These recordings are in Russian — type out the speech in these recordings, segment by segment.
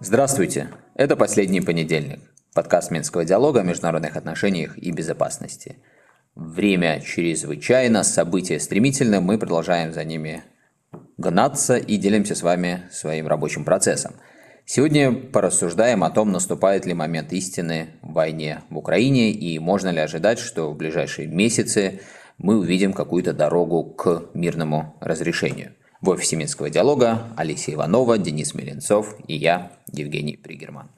Здравствуйте! Это «Последний понедельник» – подкаст Минского диалога о международных отношениях и безопасности. Время чрезвычайно, события стремительны, мы продолжаем за ними гнаться и делимся с вами своим рабочим процессом. Сегодня порассуждаем о том, наступает ли момент истины в войне в Украине и можно ли ожидать, что в ближайшие месяцы мы увидим какую-то дорогу к мирному разрешению. В офисе Минского диалога Алисия Иванова, Денис Меленцов и я, Евгений Пригерман.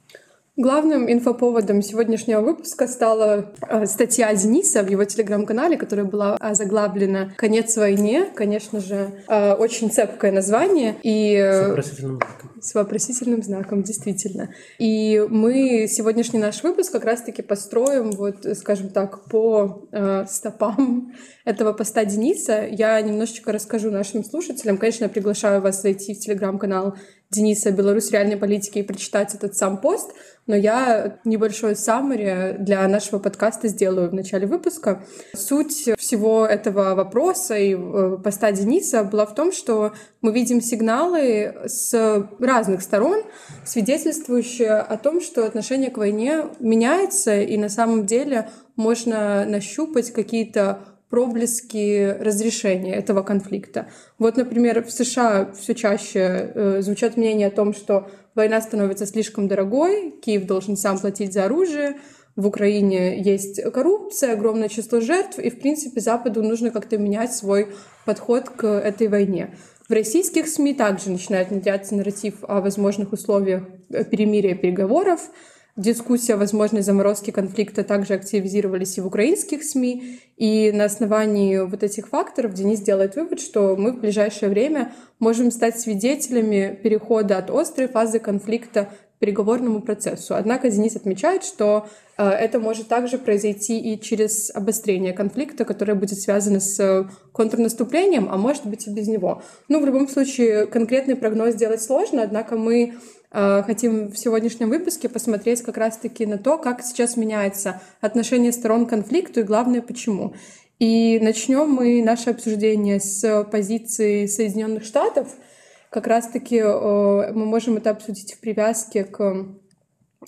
Главным инфоповодом сегодняшнего выпуска стала э, статья Дениса в его телеграм-канале, которая была заглавлена «Конец войне». Конечно же, э, очень цепкое название. И... С вопросительным знаком. С вопросительным знаком, действительно. И мы сегодняшний наш выпуск как раз-таки построим, вот, скажем так, по э, стопам этого поста Дениса. Я немножечко расскажу нашим слушателям. Конечно, я приглашаю вас зайти в телеграм-канал Дениса «Беларусь реальной политики» и прочитать этот сам пост, но я небольшой саммари для нашего подкаста сделаю в начале выпуска. Суть всего этого вопроса и э, поста Дениса была в том, что мы видим сигналы с разных сторон, свидетельствующие о том, что отношение к войне меняется, и на самом деле можно нащупать какие-то проблески разрешения этого конфликта. Вот, например, в США все чаще э, звучат мнения о том, что война становится слишком дорогой, Киев должен сам платить за оружие, в Украине есть коррупция, огромное число жертв, и, в принципе, Западу нужно как-то менять свой подход к этой войне. В российских СМИ также начинает внедряться нарратив о возможных условиях перемирия переговоров, Дискуссия о возможной заморозке конфликта также активизировались и в украинских СМИ. И на основании вот этих факторов Денис делает вывод, что мы в ближайшее время можем стать свидетелями перехода от острой фазы конфликта к переговорному процессу. Однако Денис отмечает, что э, это может также произойти и через обострение конфликта, которое будет связано с контрнаступлением, а может быть и без него. Ну, в любом случае, конкретный прогноз сделать сложно, однако мы Э, хотим в сегодняшнем выпуске посмотреть как раз-таки на то, как сейчас меняется отношение сторон к конфликту и, главное, почему. И начнем мы наше обсуждение с позиции Соединенных Штатов. Как раз-таки э, мы можем это обсудить в привязке к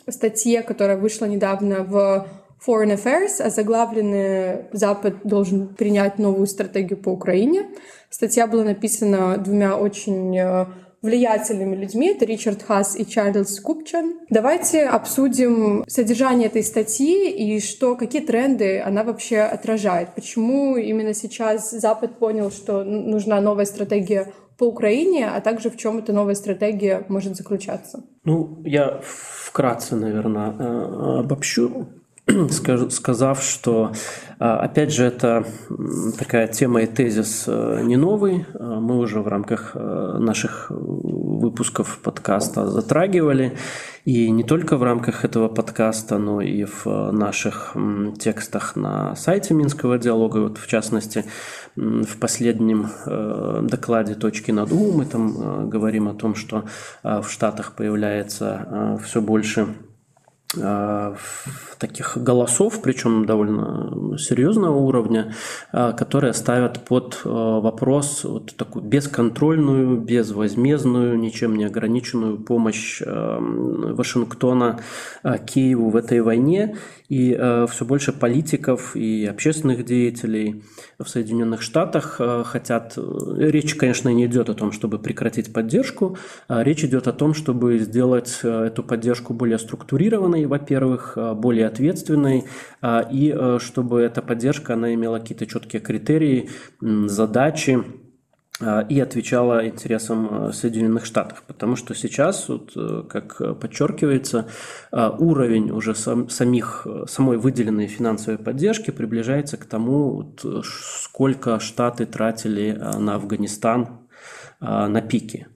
статье, которая вышла недавно в Foreign Affairs, озаглавленная «Запад должен принять новую стратегию по Украине». Статья была написана двумя очень э, влиятельными людьми. Это Ричард Хас и Чарльз Купчан. Давайте обсудим содержание этой статьи и что, какие тренды она вообще отражает. Почему именно сейчас Запад понял, что нужна новая стратегия по Украине, а также в чем эта новая стратегия может заключаться? Ну, я вкратце, наверное, э, обобщу сказав, что, а, опять же, это такая тема и тезис э, не новый. А, мы уже в рамках э, наших выпусков подкаста затрагивали. И не только в рамках этого подкаста, но и в э, наших текстах на сайте Минского диалога. Вот, в частности, в последнем докладе «Точки над У» мы там говорим о том, что в Штатах появляется все больше Э, таких голосов, причем довольно серьезного уровня, э, которые ставят под э, вопрос вот такую бесконтрольную, безвозмездную, ничем не ограниченную помощь Вашингтона Киеву в этой войне. И все больше политиков и общественных деятелей в Соединенных Штатах хотят... Речь, конечно, не идет о том, чтобы прекратить поддержку, а речь идет о том, чтобы сделать эту поддержку более структурированной, ответственной, во-первых, э, более ответственной, э, и э, чтобы эта поддержка, она имела какие-то четкие критерии, задачи, и отвечала интересам Соединенных Штатов. Потому что сейчас, вот, как подчеркивается, уровень уже сам, самих, самой выделенной финансовой поддержки приближается к тому, вот, сколько Штаты тратили на Афганистан на пике.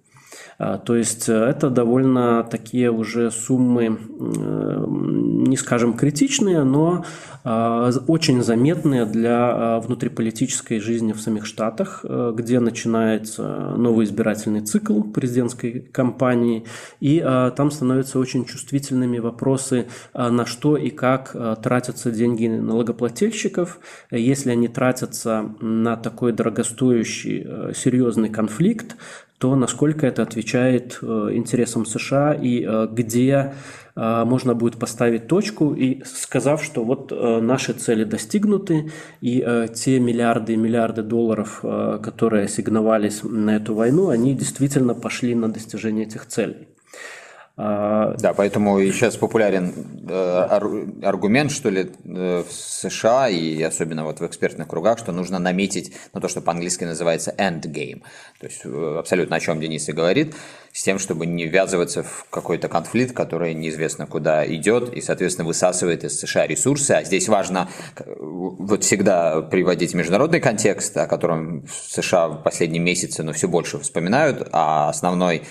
То есть это довольно такие уже суммы, не скажем критичные, но очень заметные для внутриполитической жизни в самих Штатах, где начинается новый избирательный цикл президентской кампании, и там становятся очень чувствительными вопросы, на что и как тратятся деньги налогоплательщиков, если они тратятся на такой дорогостоящий э, серьезный конфликт, то насколько это отвечает э, интересам США и э, где можно будет поставить точку и сказав, что вот наши цели достигнуты, и те миллиарды и миллиарды долларов, которые ассигновались на эту войну, они действительно пошли на достижение этих целей. А, да, поэтому сейчас популярен э, аргумент, что ли, э, в США и особенно вот в экспертных кругах, что нужно наметить на то, что по-английски называется end game. То есть э, абсолютно о чем Денис и говорит, с тем, чтобы не ввязываться в какой-то конфликт, который неизвестно куда идет и, соответственно, высасывает из США ресурсы. А здесь важно вот всегда приводить международный контекст, о котором в США в последние месяцы ну, все больше вспоминают, а основной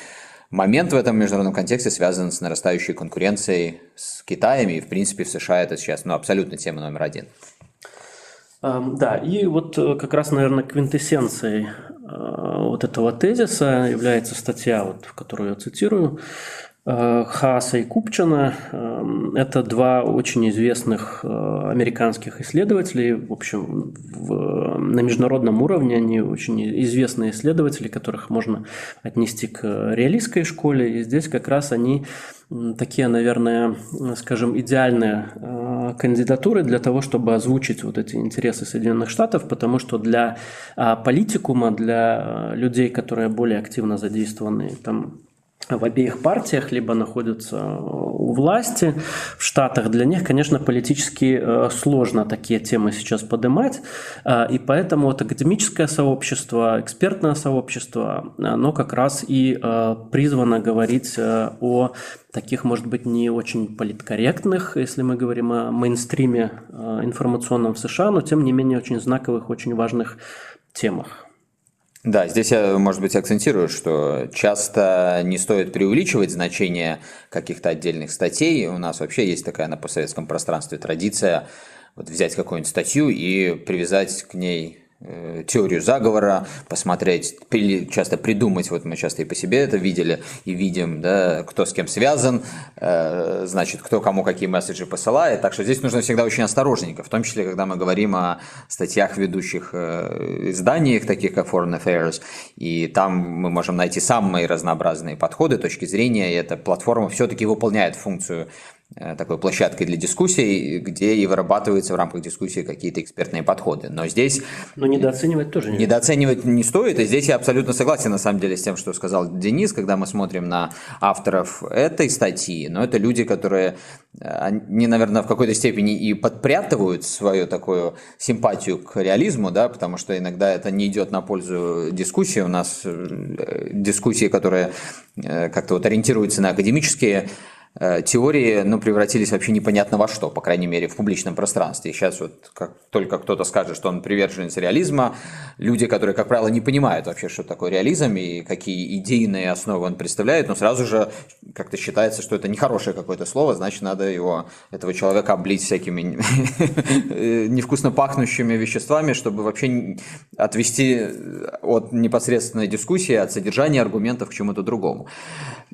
момент в этом международном контексте связан с нарастающей конкуренцией с Китаем, и, в принципе, в США это сейчас ну, абсолютно тема номер один. Да, и вот э, как раз, наверное, квинтэссенцией э, вот этого тезиса является статья, вот, которую я цитирую, Э, Хааса и Купчина. Эм, это два очень известных э, американских исследователей. В общем, в, на международном уровне они очень известные исследователи, которых можно отнести к реалистской школе. И здесь как раз они такие, наверное, скажем, идеальные э, кандидатуры для того, чтобы озвучить вот эти интересы Соединенных Штатов, потому что для политикума, для людей, которые более активно задействованы там в обеих партиях, либо находятся у власти в Штатах, для них, конечно, политически э, сложно такие темы сейчас поднимать, э, и поэтому вот академическое сообщество, экспертное сообщество, оно как раз и э, призвано говорить о таких, может быть, не очень политкорректных, если мы говорим о мейнстриме информационном в США, но тем не менее очень знаковых, очень важных темах. Да, здесь я, может быть, акцентирую, что часто не стоит преувеличивать значение каких-то отдельных статей. У нас вообще есть такая на постсоветском пространстве традиция вот взять какую-нибудь статью и привязать к ней теорию заговора, посмотреть, часто придумать, вот мы часто и по себе это видели и видим, да, кто с кем связан, э, значит, кто кому какие месседжи посылает, так что здесь нужно всегда очень осторожненько, в том числе, когда мы говорим о статьях ведущих э, изданиях, таких как Foreign Affairs, и там мы можем найти самые разнообразные подходы, точки зрения, и эта платформа все-таки выполняет функцию Э, такой площадкой для дискуссий, где и вырабатываются в рамках дискуссии какие-то экспертные подходы. Но здесь... Но недооценивать тоже не Недооценивать не стоит, и здесь я абсолютно согласен, на самом деле, с тем, что сказал Денис, когда мы смотрим на авторов этой статьи, но это люди, которые, э, они, наверное, в какой-то степени и подпрятывают свою такую симпатию к реализму, да, потому что иногда это не идет на пользу дискуссии. У нас э, дискуссии, которые как-то вот ориентируются на академические Э, теории ну, превратились вообще непонятно во что, по крайней мере, в публичном пространстве. Сейчас вот как только кто-то скажет, что он приверженец реализма, люди, которые, как правило, не понимают вообще, что такое реализм и какие идейные основы он представляет, но сразу же как-то считается, что это нехорошее какое-то слово, значит, надо его, этого человека облить всякими невкусно пахнущими веществами, чтобы вообще отвести от непосредственной дискуссии, от содержания аргументов к чему-то другому.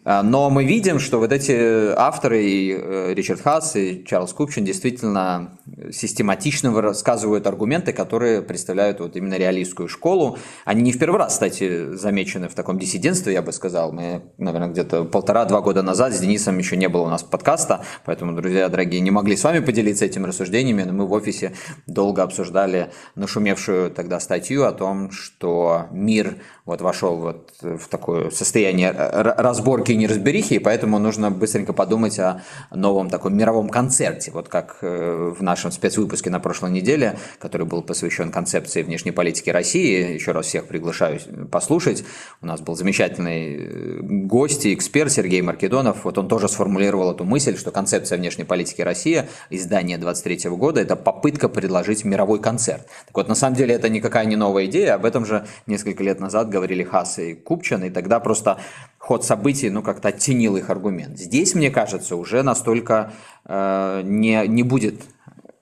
А, но мы видим, что вот эти авторы, и э, Ричард Хасс, и Чарльз Купчин, действительно систематично рассказывают аргументы, которые представляют вот именно реалистскую школу. Они не в первый раз, кстати, замечены в таком диссидентстве, я бы сказал. Мы, наверное, где-то полтора-два года назад с Денисом еще не было у нас подкаста, поэтому, друзья дорогие, не могли с вами поделиться этими рассуждениями, но мы в офисе долго обсуждали нашумевшую тогда статью о том, что мир вот вошел вот в такое состояние разборки и неразберихи, и поэтому нужно быстренько подумать о новом таком мировом концерте, вот как э, в нашем спецвыпуске на прошлой неделе, который был посвящен концепции внешней политики России. Еще раз всех приглашаю послушать. У нас был замечательный э, гость и эксперт Сергей Маркедонов. Вот он тоже сформулировал эту мысль, что концепция внешней политики России, издание 23 года, это попытка предложить мировой концерт. Так вот, на самом деле это никакая не новая идея, об этом же несколько лет назад говорили Хас и Купчан, и тогда просто ход событий, ну, как-то оттенил их аргумент. Здесь, мне кажется, уже настолько э, не, не будет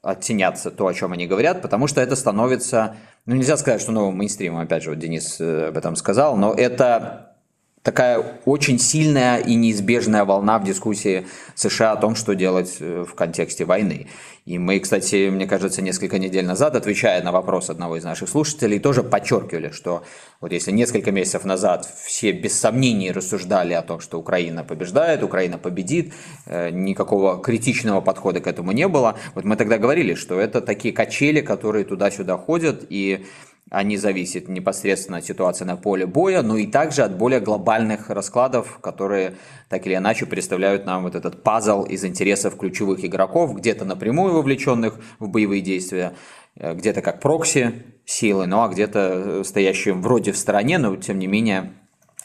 оттеняться то, о чем они говорят, потому что это становится, ну, нельзя сказать, что новым мейнстримом, опять же, вот Денис э, об этом сказал, но это такая очень сильная и неизбежная волна в дискуссии США о том, что делать э, в контексте войны. И мы, кстати, мне кажется, несколько недель назад, отвечая на вопрос одного из наших слушателей, тоже подчеркивали, что вот если несколько месяцев назад все без сомнений рассуждали о том, что Украина побеждает, Украина победит, э, никакого критичного подхода к этому не было, вот мы тогда говорили, что это такие качели, которые туда-сюда ходят, и они зависят непосредственно от ситуации на поле боя, но и также от более глобальных раскладов, которые так или иначе представляют нам вот этот пазл из интересов ключевых игроков, где-то напрямую вовлеченных в боевые действия, э, где-то как прокси силы, ну а где-то э, стоящие вроде в стороне, но тем не менее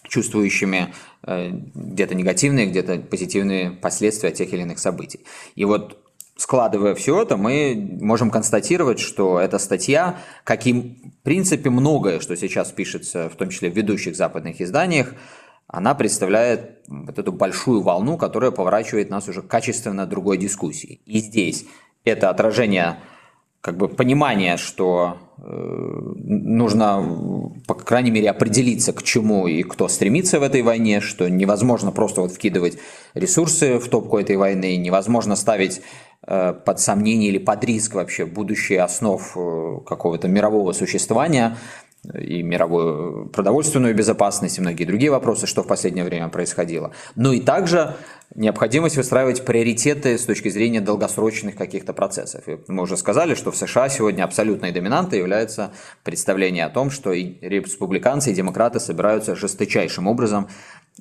чувствующими э, где-то негативные, где-то позитивные последствия тех или иных событий. И вот складывая все это, мы можем констатировать, что эта статья, как и в принципе многое, что сейчас пишется, в том числе в ведущих западных изданиях, она представляет вот эту большую волну, которая поворачивает нас уже качественно другой дискуссии. И здесь это отражение как бы понимание, что э, нужно, по крайней мере, определиться, к чему и кто стремится в этой войне, что невозможно просто вот вкидывать ресурсы в топку этой войны, невозможно ставить под сомнение или под риск вообще будущее основ э, какого-то мирового существования и мировую продовольственную безопасность и многие другие вопросы, что в последнее время происходило. Но и также необходимость выстраивать приоритеты с точки зрения долгосрочных каких-то процессов. И мы уже сказали, что в США сегодня абсолютной доминантой является представление о том, что и республиканцы, и демократы собираются жесточайшим образом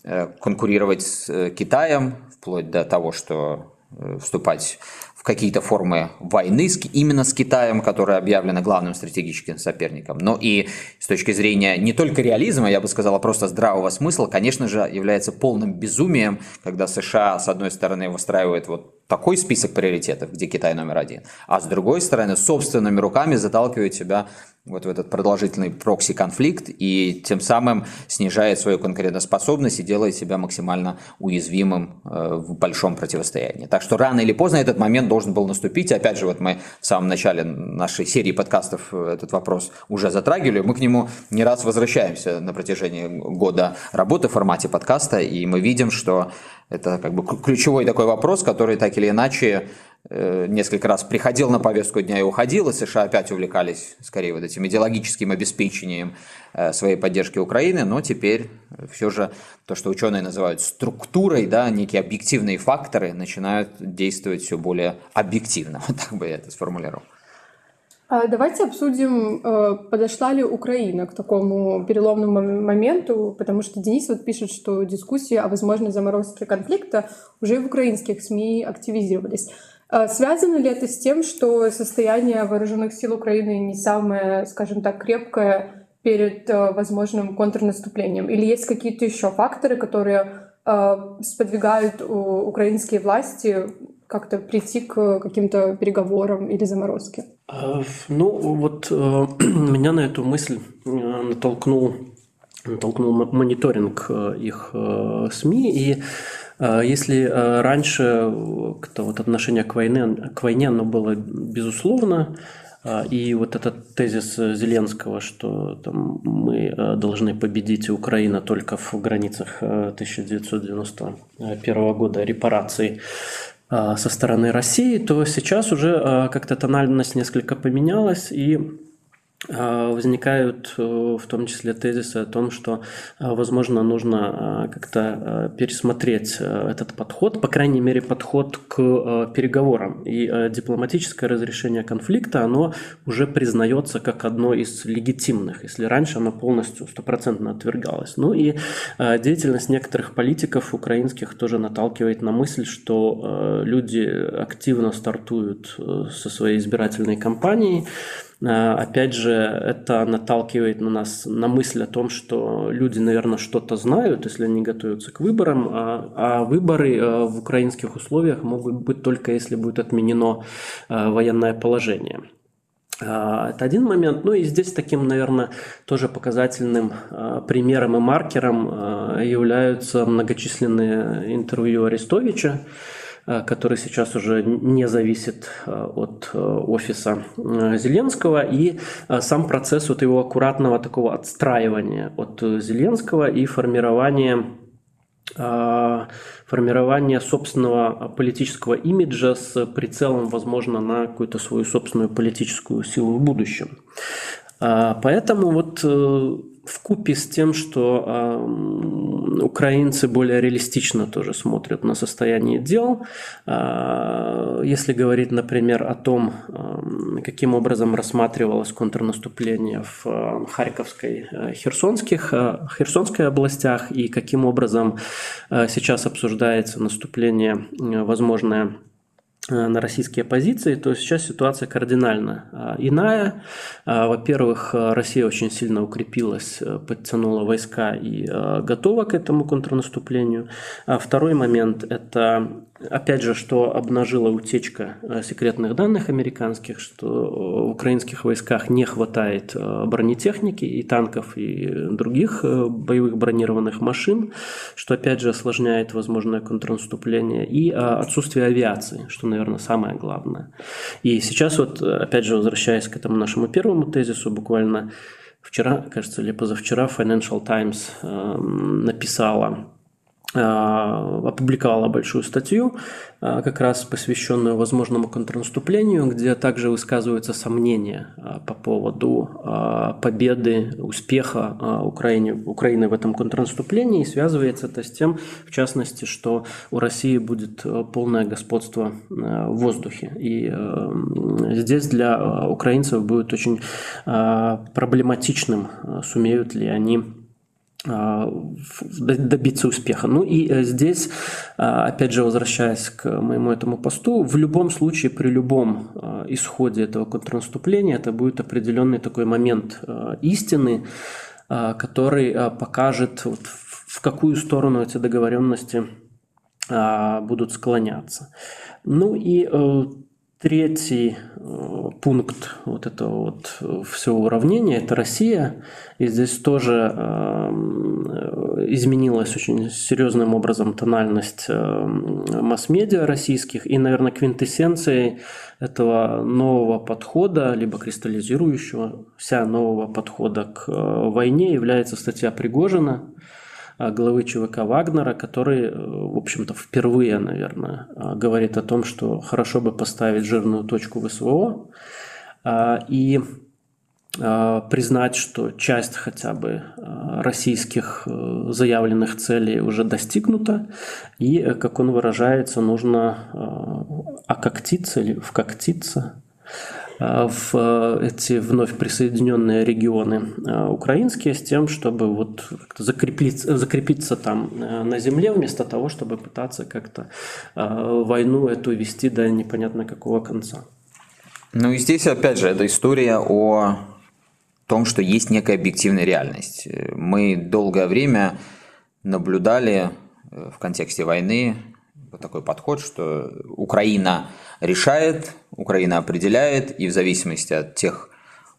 э, конкурировать с э, Китаем, вплоть до того, что э, вступать какие-то формы войны именно с Китаем, которая объявлена главным стратегическим соперником, но и с точки зрения не только реализма, я бы сказал, а просто здравого смысла, конечно же, является полным безумием, когда США, с одной стороны, выстраивает вот такой список приоритетов, где Китай номер один, а с другой стороны, собственными руками заталкивает себя вот в этот продолжительный прокси-конфликт и тем самым снижает свою конкурентоспособность и делает себя максимально уязвимым э, в большом противостоянии. Так что рано или поздно этот момент должен был наступить. Опять же, вот мы в самом начале нашей серии подкастов э, этот вопрос уже затрагивали. Мы к нему не раз возвращаемся на протяжении года работы в формате подкаста, и мы видим, что это как бы ключевой такой вопрос, который так или иначе Э, несколько раз приходил на повестку дня и уходил, и США опять увлекались скорее вот этим идеологическим обеспечением э, своей поддержки Украины, но теперь все же то, что ученые называют структурой, да, некие объективные факторы начинают действовать все более объективно. Вот так бы я это сформулировал. А давайте обсудим, э, подошла ли Украина к такому переломному моменту, потому что Денис вот пишет, что дискуссии о возможной заморозке конфликта уже в украинских СМИ активизировались. А связано ли это с тем, что состояние вооруженных сил Украины не самое, скажем так, крепкое перед э, возможным контрнаступлением? Или есть какие-то еще факторы, которые э, сподвигают украинские власти как-то прийти к каким-то переговорам или заморозке? А, ну, вот э, меня на эту мысль натолкнул, натолкнул мониторинг их СМИ, и если раньше э, вот отношение к войне, к войне оно было безусловно, и вот этот тезис Зеленского, что там, мы э, должны победить Украину только в границах 1991 э, года репараций со стороны России, то сейчас уже как-то тональность несколько поменялась, и а, возникают э, в том числе тезисы о том, что, а, возможно, нужно а, как-то пересмотреть этот подход, по крайней мере, подход к переговорам. И дипломатическое разрешение конфликта, оно уже признается как одно из легитимных, если раньше оно полностью стопроцентно отвергалось. Ну и деятельность некоторых политиков украинских тоже наталкивает на мысль, что люди активно стартуют э, со своей избирательной кампанией, Э, опять же, это наталкивает на нас на мысль о том, что люди, наверное, что-то знают, если они готовятся к выборам, а, а выборы э, в украинских условиях могут быть только если будет отменено э, военное положение. Это один момент. Ну и здесь таким, наверное, тоже показательным примером и маркером являются многочисленные интервью Арестовича, который сейчас уже не зависит от офиса Зеленского, и сам процесс вот его аккуратного такого отстраивания от Зеленского и формирования формирование собственного политического имиджа с прицелом, возможно, на какую-то свою собственную политическую силу в будущем. Поэтому вот э, в купе с тем, что э, украинцы более реалистично тоже смотрят на состояние дел, э, если говорить, например, о том, э, каким образом рассматривалось контрнаступление в э, Харьковской, э, Херсонских, э, Херсонской областях и каким образом э, сейчас обсуждается наступление, э, возможное на российские позиции, то сейчас ситуация кардинально а, иная. А, во-первых, Россия очень сильно укрепилась, э, подтянула войска и э, готова к этому контрнаступлению. А второй момент – это Опять же, что обнажила утечка э, секретных данных американских, что в украинских войсках не хватает э, бронетехники и танков и других э, боевых бронированных машин, что опять же осложняет возможное контрнаступление, и отсутствие авиации, что, наверное, самое главное. И сейчас вот, опять же, возвращаясь к этому нашему первому тезису, буквально вчера, кажется, или позавчера Financial Times написала а, опубликовала большую статью, а, как раз посвященную возможному контрнаступлению, где также высказываются сомнения а, по поводу победы, успеха Украины, Украины в этом контрнаступлении. И связывается это с тем, в частности, что у России будет полное господство в воздухе. И здесь для украинцев будет очень проблематичным, сумеют ли они а, добиться успеха. Ну и э, здесь, а, опять же, возвращаясь к моему этому посту, в любом случае, при любом а, исходе этого контрнаступления, это будет определенный такой момент истины, который покажет, вот, в какую сторону эти договоренности будут склоняться. Ну и э, Третий э, пункт вот этого вот э, всего уравнения – это Россия. И здесь тоже эм, э, изменилась очень серьезным образом тональность масс-медиа российских. И, наверное, квинтэссенцией этого нового подхода, либо кристаллизирующегося нового подхода к войне является статья Пригожина – главы ЧВК Вагнера, который, э, в общем-то, впервые, наверное, а, говорит о том, что хорошо бы поставить жирную точку в СВО и признать, что часть хотя бы российских э, заявленных целей уже достигнута, и, э, как он выражается, нужно ококтиться или вкоктиться Э, в э, эти вновь присоединенные регионы э, украинские с тем, чтобы вот закрепиться, закрепиться там на земле, вместо того, чтобы пытаться как-то войну эту вести до непонятно какого конца. Ну и здесь, опять же, это история о том, что есть некая объективная реальность. Мы долгое время наблюдали в контексте войны такой подход, что Украина решает, Украина определяет, и в зависимости от тех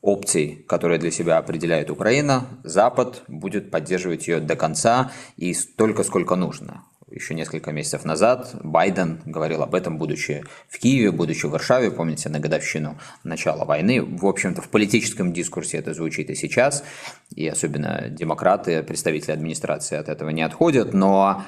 опций, которые для себя определяет Украина, Запад будет поддерживать ее до конца и столько, сколько нужно. Еще несколько месяцев назад Байден говорил об этом, будучи в Киеве, будучи в Варшаве, помните, на годовщину начала войны. В общем-то, в политическом дискурсе это звучит и сейчас, и особенно демократы, представители администрации от этого не отходят, но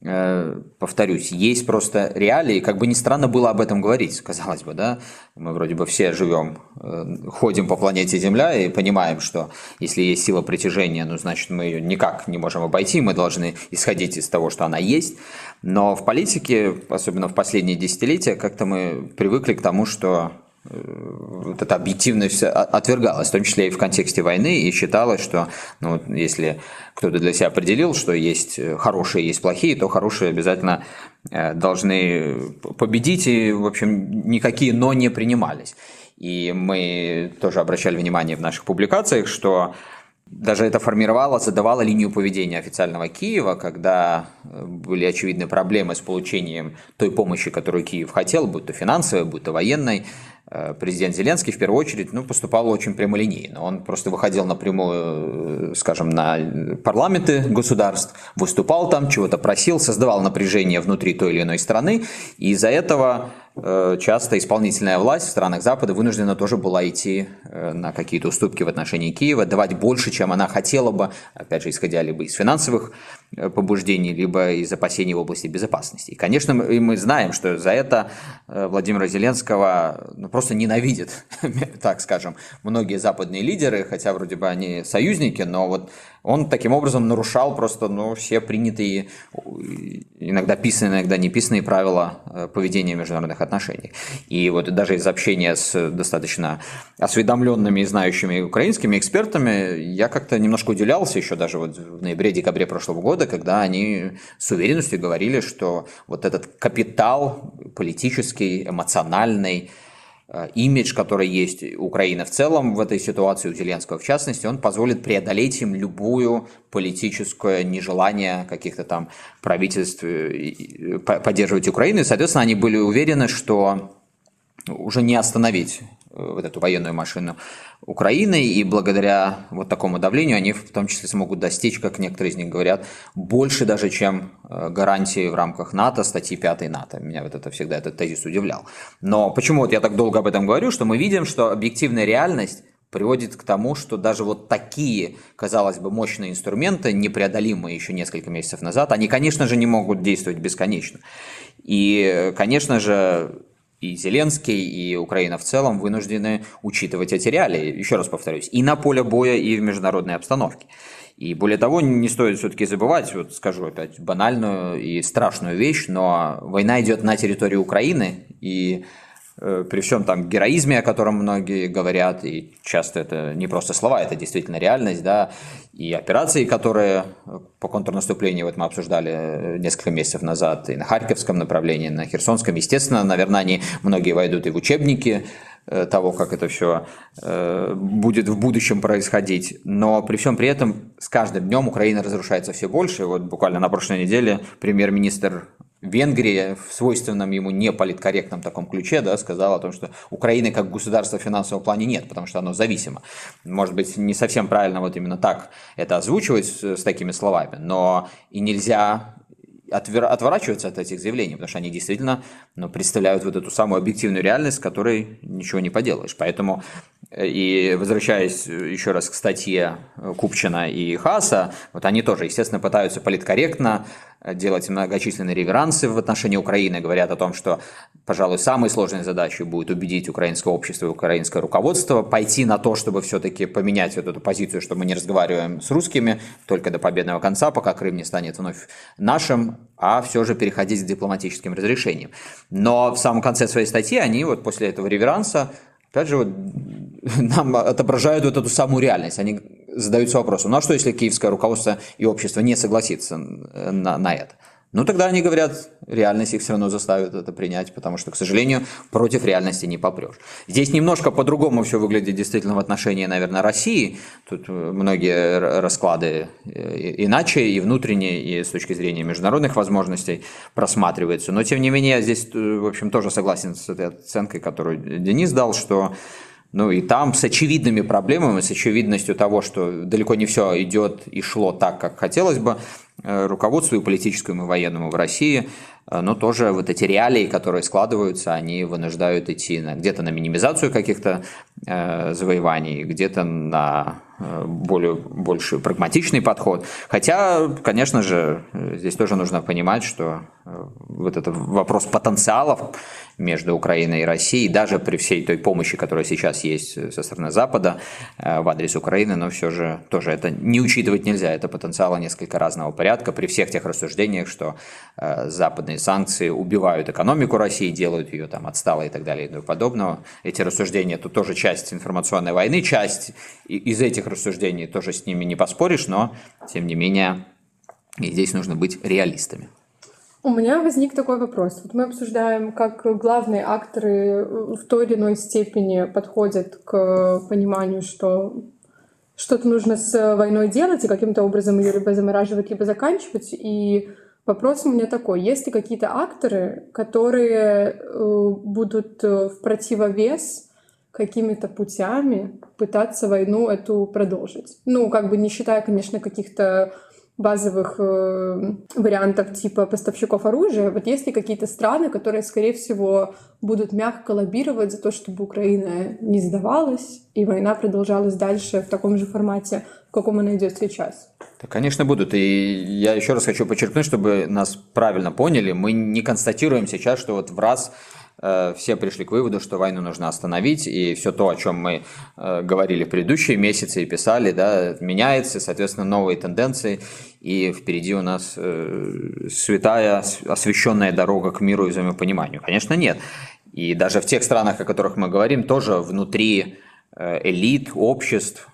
повторюсь, есть просто реалии, как бы ни странно было об этом говорить, казалось бы, да, мы вроде бы все живем, э, ходим по планете Земля и понимаем, что если есть сила притяжения, ну, значит, мы ее никак не можем обойти, мы должны исходить из того, что она есть, но в политике, особенно в последние десятилетия, как-то мы привыкли к тому, что вот эта объективность отвергалась, в том числе и в контексте войны, и считалось, что ну, если кто-то для себя определил, что есть хорошие, есть плохие, то хорошие обязательно э, должны победить, и, в общем, никакие «но» не принимались. И мы тоже обращали внимание в наших публикациях, что даже это формировало, задавало линию поведения официального Киева, когда э, были очевидные проблемы с получением той помощи, которую Киев хотел, будь то финансовой, будь то военной, Э, президент Зеленский в первую очередь ну, поступал очень прямолинейно. Он просто выходил напрямую, э, скажем, на парламенты государств, выступал там, чего-то просил, создавал напряжение внутри той или иной страны, и из-за этого Э, часто исполнительная власть в странах Запада вынуждена тоже была идти э, на какие-то уступки в отношении Киева, давать больше, чем она хотела бы, опять же, исходя либо из финансовых э, побуждений, либо из опасений в области безопасности. И, конечно, мы, мы знаем, что за это Владимира Зеленского ну, просто ненавидят, так скажем, многие западные лидеры, хотя вроде бы они союзники, но вот он таким образом нарушал просто ну, все принятые, иногда писанные, иногда неписанные правила поведения международных отношениях. И вот даже из общения с достаточно осведомленными и знающими украинскими экспертами я как-то немножко удивлялся еще даже вот в ноябре-декабре прошлого года, когда они с уверенностью говорили, что вот этот капитал политический, эмоциональный, Э, имидж, который есть у Украины в целом в этой ситуации, у Зеленского в частности, он позволит преодолеть им любую политическое нежелание каких-то там правительств э, поддерживать Украину. И, соответственно, они были уверены, что уже не остановить э, вот эту военную машину Украины, и благодаря вот такому давлению они в том числе смогут достичь, как некоторые из них говорят, больше даже, чем э, гарантии в рамках НАТО, статьи 5 НАТО. Меня вот это всегда этот тезис удивлял. Но почему вот я так долго об этом говорю, что мы видим, что объективная реальность приводит к тому, что даже вот такие, казалось бы, мощные инструменты, непреодолимые еще несколько месяцев назад, они, конечно же, не могут действовать бесконечно. И, конечно же, и Зеленский, и Украина в целом вынуждены учитывать эти реалии, еще раз повторюсь, и на поле боя, и в международной обстановке. И более того, не стоит все-таки забывать, вот скажу опять банальную и страшную вещь, но война идет на территории Украины, и при всем там героизме, о котором многие говорят, и часто это не просто слова, это действительно реальность, да, и операции, которые по контрнаступлению, вот мы обсуждали э, несколько месяцев назад, и на Харьковском направлении, на Херсонском, естественно, наверное, они многие войдут и в учебники э, того, как это все будет в будущем происходить. Но при всем при этом с каждым днем Украина разрушается все больше. Вот буквально на прошлой неделе премьер-министр Венгрия в свойственном ему неполиткорректном таком ключе да, сказала о том, что Украины как государства в финансовом плане нет, потому что оно зависимо. Может быть, не совсем правильно вот именно так это озвучивать с, с такими словами, но и нельзя отворачиваться от этих заявлений, потому что они действительно ну, представляют вот эту самую объективную реальность, с которой ничего не поделаешь. Поэтому, э, и возвращаясь еще раз к статье Купчина и Хаса, вот они тоже, естественно, пытаются политкорректно делать многочисленные реверансы в отношении Украины, говорят о том, что, пожалуй, самой сложной задачей будет убедить украинское общество и украинское руководство пойти на то, чтобы все-таки поменять вот эту позицию, что мы не разговариваем с русскими только до победного конца, пока Крым не станет вновь нашим, а все же переходить к дипломатическим разрешениям. Но в самом конце своей статьи они вот после этого реверанса опять же, вот, нам отображают вот эту самую реальность. Они задаются вопросом, ну а что, если киевское руководство и общество не согласится на, на это? Ну, тогда они говорят, реальность их все равно заставит это принять, потому что, к сожалению, против реальности не попрешь. Здесь немножко по-другому все выглядит действительно в отношении, наверное, России. Тут э, многие расклады э, иначе, и внутренние, и с точки зрения международных возможностей просматриваются. Но, тем не менее, я здесь, э, в общем, тоже согласен с этой оценкой, которую Денис дал, что ну и там с очевидными проблемами, с очевидностью того, что далеко не все идет и шло так, как хотелось бы, э, руководству и политическому, и военному в России, э, но тоже вот эти реалии, которые складываются, они вынуждают идти на, где-то на минимизацию каких-то э, завоеваний, где-то на э, более, больше прагматичный подход. Хотя, конечно же, здесь тоже нужно понимать, что вот этот вопрос потенциалов между Украиной и Россией, даже при всей той помощи, которая сейчас есть со стороны Запада э, в адрес Украины, но все же тоже это не учитывать нельзя. Это потенциалы несколько разного порядка при всех тех рассуждениях, что э, западные санкции убивают экономику России, делают ее там отсталой и так далее и тому подобного. Эти рассуждения тут тоже часть информационной войны, часть из этих рассуждений тоже с ними не поспоришь, но тем не менее и здесь нужно быть реалистами. У меня возник такой вопрос. Вот мы обсуждаем, как главные акторы в той или иной степени подходят к пониманию, что что-то нужно с войной делать и каким-то образом ее либо замораживать, либо заканчивать. И Вопрос у меня такой. Есть ли какие-то акторы, которые э, будут э, в противовес какими-то путями пытаться войну эту продолжить? Ну, как бы не считая, конечно, каких-то базовых э, вариантов типа поставщиков оружия. Вот есть ли какие-то страны, которые, скорее всего, будут мягко лоббировать за то, чтобы Украина не сдавалась и война продолжалась дальше в таком же формате, в каком она идет сейчас? Да, конечно, будут. И я еще раз хочу подчеркнуть, чтобы нас правильно поняли, мы не констатируем сейчас, что вот в раз все пришли к выводу, что войну нужно остановить, и все то, о чем мы э, говорили в предыдущие месяцы и писали, да, меняется, соответственно, новые тенденции, и впереди у нас э, святая, освященная дорога к миру и взаимопониманию. Конечно, нет. И даже в тех странах, о которых мы говорим, тоже внутри элит, обществ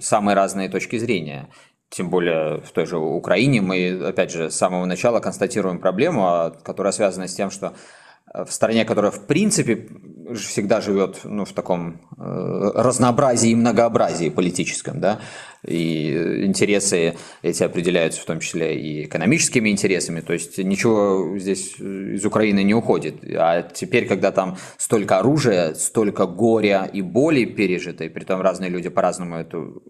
самые разные точки зрения. Тем более в той же Украине мы, опять же, с самого начала констатируем проблему, а, которая связана с тем, что в стране, которая в принципе всегда живет ну, в таком э, разнообразии и многообразии политическом, да, и интересы эти определяются в том числе и экономическими интересами, то есть ничего здесь из Украины не уходит. А теперь, когда там столько оружия, столько горя и боли пережито, и при том разные люди по-разному эту,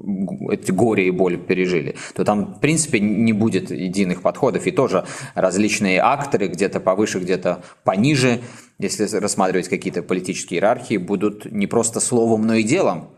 эти горе и боль пережили, то там, в принципе, не будет единых подходов, и тоже различные акторы где-то повыше, где-то пониже, если рассматривать какие-то политические иерархии, будут не просто словом, но и делом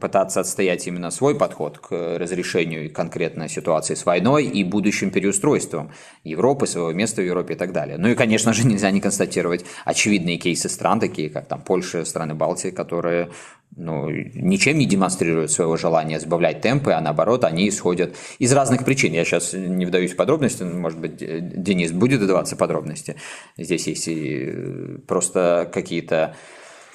пытаться отстоять именно свой подход к разрешению конкретной ситуации с войной и будущим переустройством Европы, своего места в Европе и так далее. Ну и, конечно же, нельзя не констатировать очевидные кейсы стран, такие как там Польша, страны Балтии, которые ну, ничем не демонстрируют своего желания сбавлять темпы, а наоборот, они исходят из разных причин. Я сейчас не вдаюсь в подробности, может быть, Денис будет вдаваться в подробности. Здесь есть и просто какие-то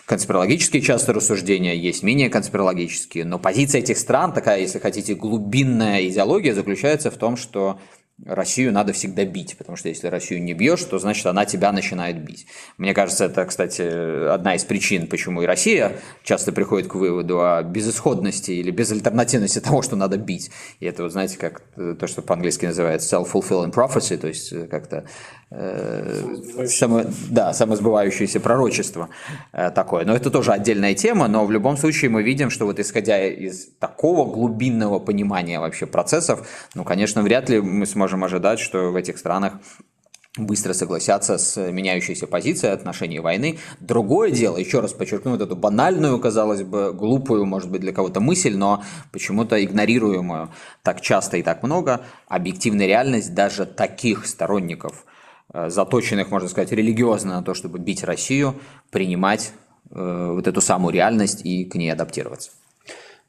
конспирологические часто рассуждения, есть менее конспирологические, но позиция этих стран, такая, если хотите, глубинная идеология заключается в том, что Россию надо всегда бить, потому что если Россию не бьешь, то значит она тебя начинает бить. Мне кажется, это, кстати, одна из причин, почему и Россия часто приходит к выводу о безысходности или безальтернативности того, что надо бить. И это, вот, знаете, как то, что по-английски называется self-fulfilling prophecy, то есть как-то само, да, самосбывающееся пророчество э, такое. Но это тоже отдельная тема, но в любом случае мы видим, что вот исходя из такого глубинного понимания вообще процессов, ну, конечно, вряд ли мы сможем можем ожидать, что в этих странах быстро согласятся с меняющейся позицией отношений войны. Другое дело, еще раз подчеркну вот эту банальную, казалось бы, глупую, может быть, для кого-то мысль, но почему-то игнорируемую так часто и так много, объективная реальность даже таких сторонников, заточенных, можно сказать, религиозно на то, чтобы бить Россию, принимать э, вот эту самую реальность и к ней адаптироваться.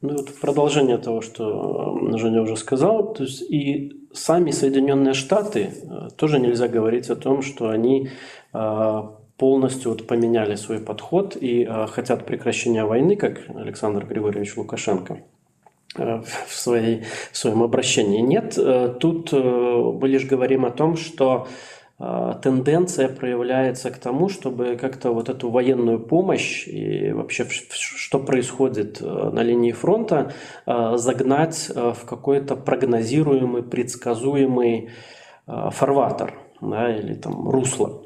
Ну вот продолжение того, что э, Женя уже сказал, то есть и сами Соединенные Штаты э, тоже нельзя говорить о том, что они э, полностью вот поменяли свой подход и хотят прекращения войны, как Александр Григорьевич Лукашенко в, своей, в своем обращении. Нет, тут мы лишь говорим о том, что тенденция проявляется к тому, чтобы как-то вот эту военную помощь и вообще что происходит э, на линии фронта э, загнать э, в какой-то прогнозируемый, предсказуемый фарватер да, или там русло.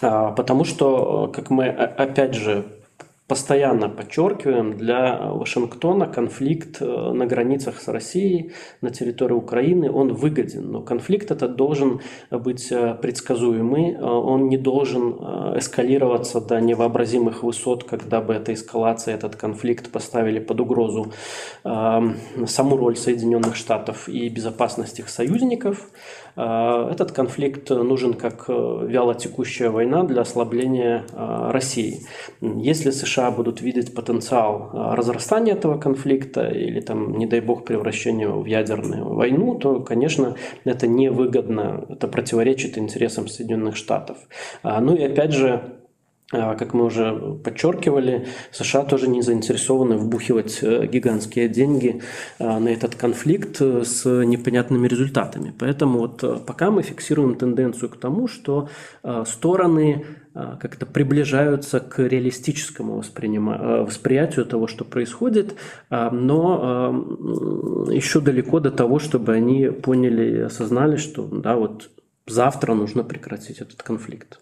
А, потому что, как мы опять же постоянно подчеркиваем, для Вашингтона конфликт э, на границах с Россией, на территории Украины, он выгоден. Но конфликт этот должен быть э, предсказуемый, э, он не должен эскалироваться до невообразимых высот, когда бы эта эскалация, этот конфликт поставили под угрозу саму роль Соединенных Штатов и безопасность их союзников. Этот конфликт нужен как вяло текущая война для ослабления России. Если США будут видеть потенциал разрастания этого конфликта или, там, не дай бог, превращения в ядерную войну, то, конечно, это невыгодно, это противоречит интересам Соединенных Штатов. Ну и опять же, как мы уже подчеркивали, США тоже не заинтересованы вбухивать э, гигантские деньги на этот конфликт э, с непонятными результатами. Поэтому вот э, пока мы фиксируем тенденцию к тому, что стороны а, как-то приближаются к реалистическому а, восприятию того, что происходит, а, но еще далеко до того, чтобы они поняли и осознали, что да, вот завтра нужно прекратить этот конфликт.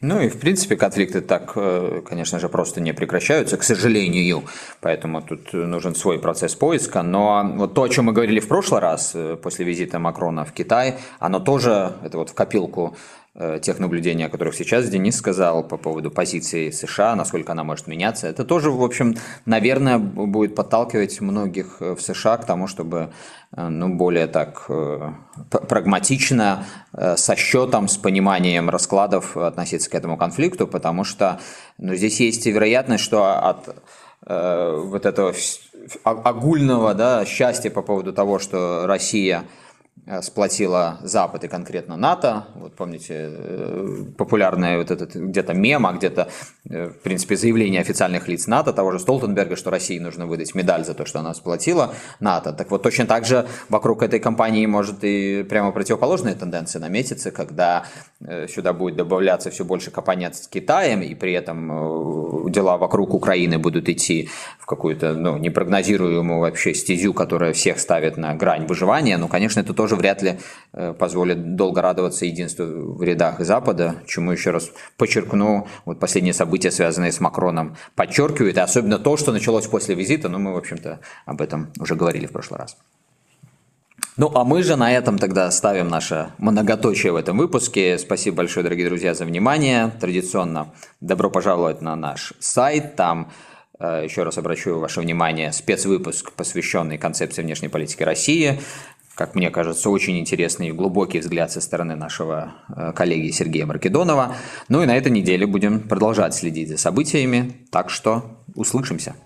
Ну и в принципе конфликты так, э, конечно же, просто не прекращаются, к сожалению. Поэтому тут нужен свой процесс поиска. Но вот то, о чем мы говорили в прошлый раз э, после визита Макрона в Китай, оно тоже, это вот в копилку Э, тех наблюдений, о которых сейчас Денис сказал по поводу позиции США, насколько она может меняться, это тоже, в общем, наверное, будет подталкивать многих э, в США к тому, чтобы э, ну, более так прагматично, со счетом, с пониманием раскладов относиться к этому конфликту, потому что ну, здесь есть и вероятность, что от вот этого огульного да, счастья по поводу того, что Россия – Э, сплотила Запад и конкретно НАТО. Вот помните, э, популярное вот этот где-то мем, а где-то, э, в принципе, заявление официальных лиц НАТО, того же Столтенберга, что России нужно выдать медаль за то, что она сплотила НАТО. Так вот, точно так же вокруг этой кампании может и прямо противоположная тенденция наметиться, когда сюда будет добавляться все больше компаний с Китаем, и при этом дела вокруг Украины будут идти в какую-то ну, непрогнозируемую вообще стезю, которая всех ставит на грань выживания. Ну, конечно, это тоже вряд ли э, позволит долго радоваться единству в рядах Запада, чему еще раз подчеркну, вот последние события, связанные с Макроном, подчеркивают, и особенно то, что началось после визита, ну, мы, в общем-то, об этом уже говорили в прошлый раз. Ну, а мы же на этом тогда ставим наше многоточие в этом выпуске. Спасибо большое, дорогие друзья, за внимание. Традиционно добро пожаловать на наш сайт. Там э, еще раз обращу ваше внимание, спецвыпуск, посвященный концепции внешней политики России как мне кажется, очень интересный и глубокий взгляд со стороны нашего э, коллеги Сергея Маркедонова. Ну и на этой неделе будем продолжать следить за событиями, так что услышимся.